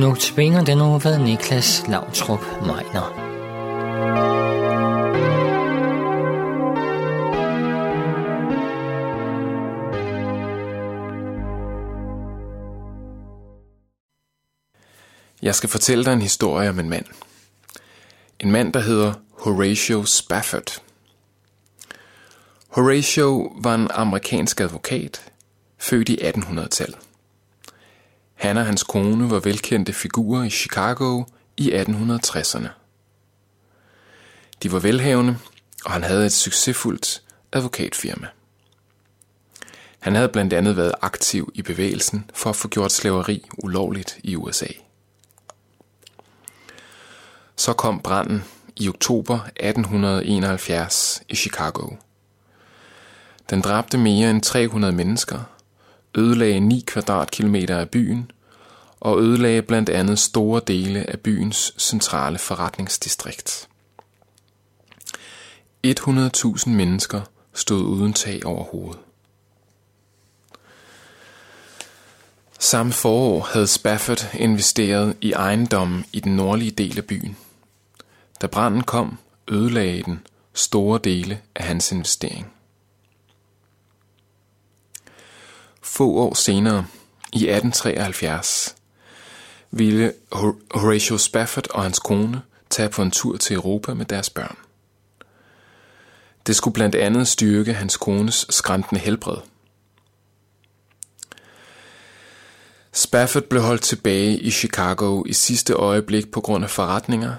Nu tvinger den nu ved Niklas Lautrup Meiner. Jeg skal fortælle dig en historie om en mand. En mand, der hedder Horatio Spafford. Horatio var en amerikansk advokat, født i 1800-tallet. Han og hans kone var velkendte figurer i Chicago i 1860'erne. De var velhavende, og han havde et succesfuldt advokatfirma. Han havde blandt andet været aktiv i bevægelsen for at få gjort slaveri ulovligt i USA. Så kom branden i oktober 1871 i Chicago. Den dræbte mere end 300 mennesker, ødelagde 9 kvadratkilometer af byen og ødelagde blandt andet store dele af byens centrale forretningsdistrikt. 100.000 mennesker stod uden tag over hovedet. Samme forår havde Spafford investeret i ejendommen i den nordlige del af byen. Da branden kom, ødelagde den store dele af hans investering. Få år senere, i 1873, ville Horatio Spafford og hans kone tage på en tur til Europa med deres børn. Det skulle blandt andet styrke hans kones skræntende helbred. Spafford blev holdt tilbage i Chicago i sidste øjeblik på grund af forretninger,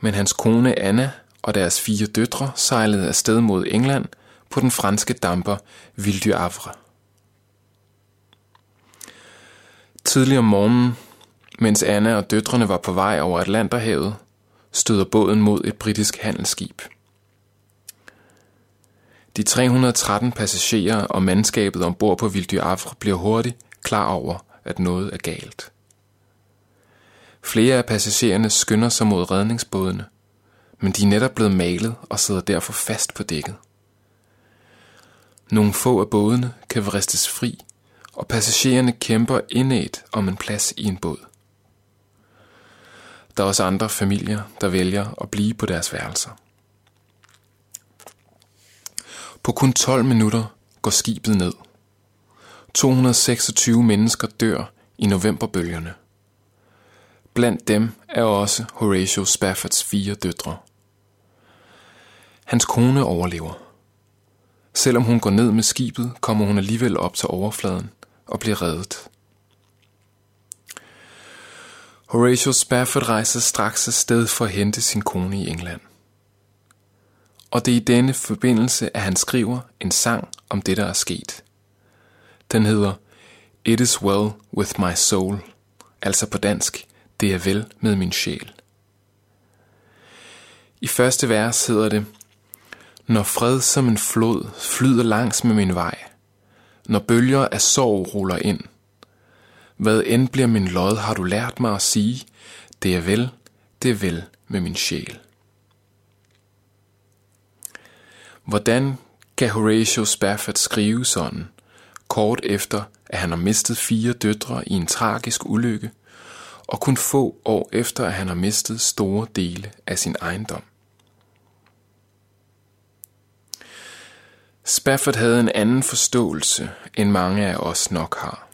men hans kone Anna og deres fire døtre sejlede afsted mod England på den franske damper Ville du Havre. Tidlig om morgenen, mens Anna og døtrene var på vej over Atlanterhavet, støder båden mod et britisk handelsskib. De 313 passagerer og mandskabet ombord på Ville du Havre bliver hurtigt klar over, at noget er galt. Flere af passagererne skynder sig mod redningsbådene, men de er netop blevet malet og sidder derfor fast på dækket. Nogle få af bådene kan vristes fri, og passagererne kæmper indet om en plads i en båd. Der er også andre familier, der vælger at blive på deres værelser. På kun 12 minutter går skibet ned. 226 mennesker dør i novemberbølgerne. Blandt dem er også Horatio Spaffords fire døtre. Hans kone overlever. Selvom hun går ned med skibet, kommer hun alligevel op til overfladen og bliver reddet. Horatio Spafford rejser straks afsted for at hente sin kone i England. Og det er i denne forbindelse, at han skriver en sang om det, der er sket. Den hedder It is well with my soul, altså på dansk, det er vel med min sjæl. I første vers hedder det, Når fred som en flod flyder langs med min vej, når bølger af sorg ruller ind. Hvad end bliver min lod, har du lært mig at sige, det er vel, det er vel med min sjæl. Hvordan kan Horatio Spafford skrive sådan, kort efter at han har mistet fire døtre i en tragisk ulykke, og kun få år efter at han har mistet store dele af sin ejendom? Spafford havde en anden forståelse, end mange af os nok har.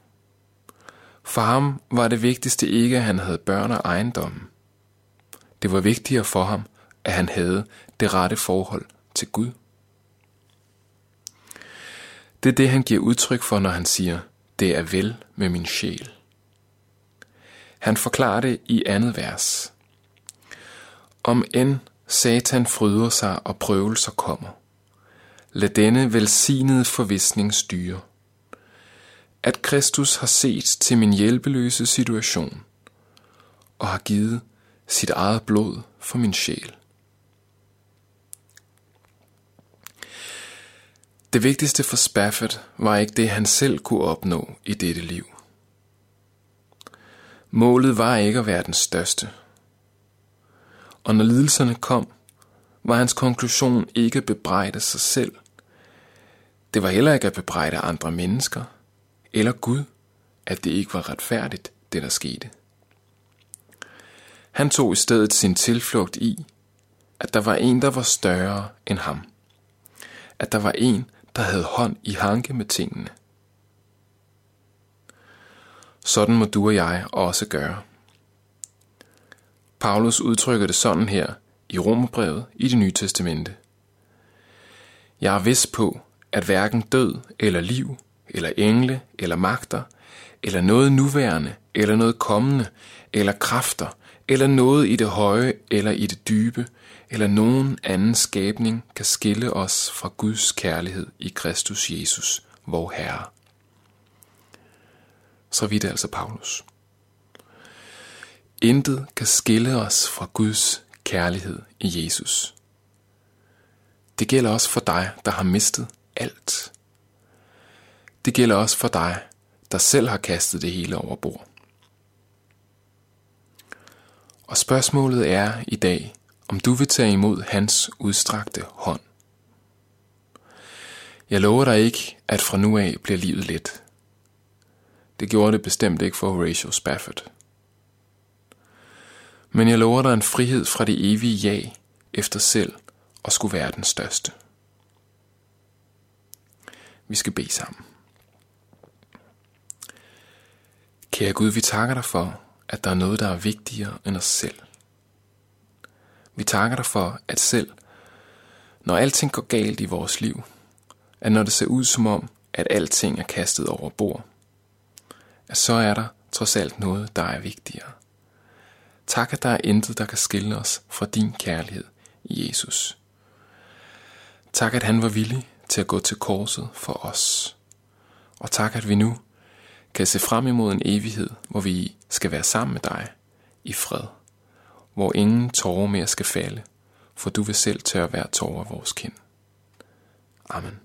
For ham var det vigtigste ikke, at han havde børn og ejendommen. Det var vigtigere for ham, at han havde det rette forhold til Gud. Det er det, han giver udtryk for, når han siger, det er vel med min sjæl. Han forklarer det i andet vers. Om end Satan fryder sig og prøvelser kommer, Lad denne velsignede forvisning styre. At Kristus har set til min hjælpeløse situation og har givet sit eget blod for min sjæl. Det vigtigste for Spafford var ikke det, han selv kunne opnå i dette liv. Målet var ikke at være den største. Og når lidelserne kom, var hans konklusion ikke at bebrejde sig selv, det var heller ikke at bebrejde andre mennesker, eller Gud, at det ikke var retfærdigt, det der skete. Han tog i stedet sin tilflugt i, at der var en, der var større end ham. At der var en, der havde hånd i hanke med tingene. Sådan må du og jeg også gøre. Paulus udtrykker det sådan her i Romerbrevet i det nye testamente. Jeg er vist på, at hverken død eller liv, eller engle eller magter, eller noget nuværende, eller noget kommende, eller kræfter, eller noget i det høje eller i det dybe, eller nogen anden skabning kan skille os fra Guds kærlighed i Kristus Jesus, vor Herre. Så vidt altså Paulus. Intet kan skille os fra Guds kærlighed i Jesus. Det gælder også for dig, der har mistet alt. Det gælder også for dig, der selv har kastet det hele over bord. Og spørgsmålet er i dag, om du vil tage imod hans udstrakte hånd. Jeg lover dig ikke, at fra nu af bliver livet let. Det gjorde det bestemt ikke for Horatio Spafford. Men jeg lover dig en frihed fra det evige ja efter selv og skulle være den største. Vi skal bede sammen. Kære Gud, vi takker dig for, at der er noget, der er vigtigere end os selv. Vi takker dig for, at selv når alting går galt i vores liv, at når det ser ud som om, at alting er kastet over bord, at så er der trods alt noget, der er vigtigere. Tak, at der er intet, der kan skille os fra din kærlighed i Jesus. Tak, at han var villig til at gå til korset for os. Og tak, at vi nu kan se frem imod en evighed, hvor vi skal være sammen med dig i fred, hvor ingen tårer mere skal falde, for du vil selv tørre hver tårer af vores kind. Amen.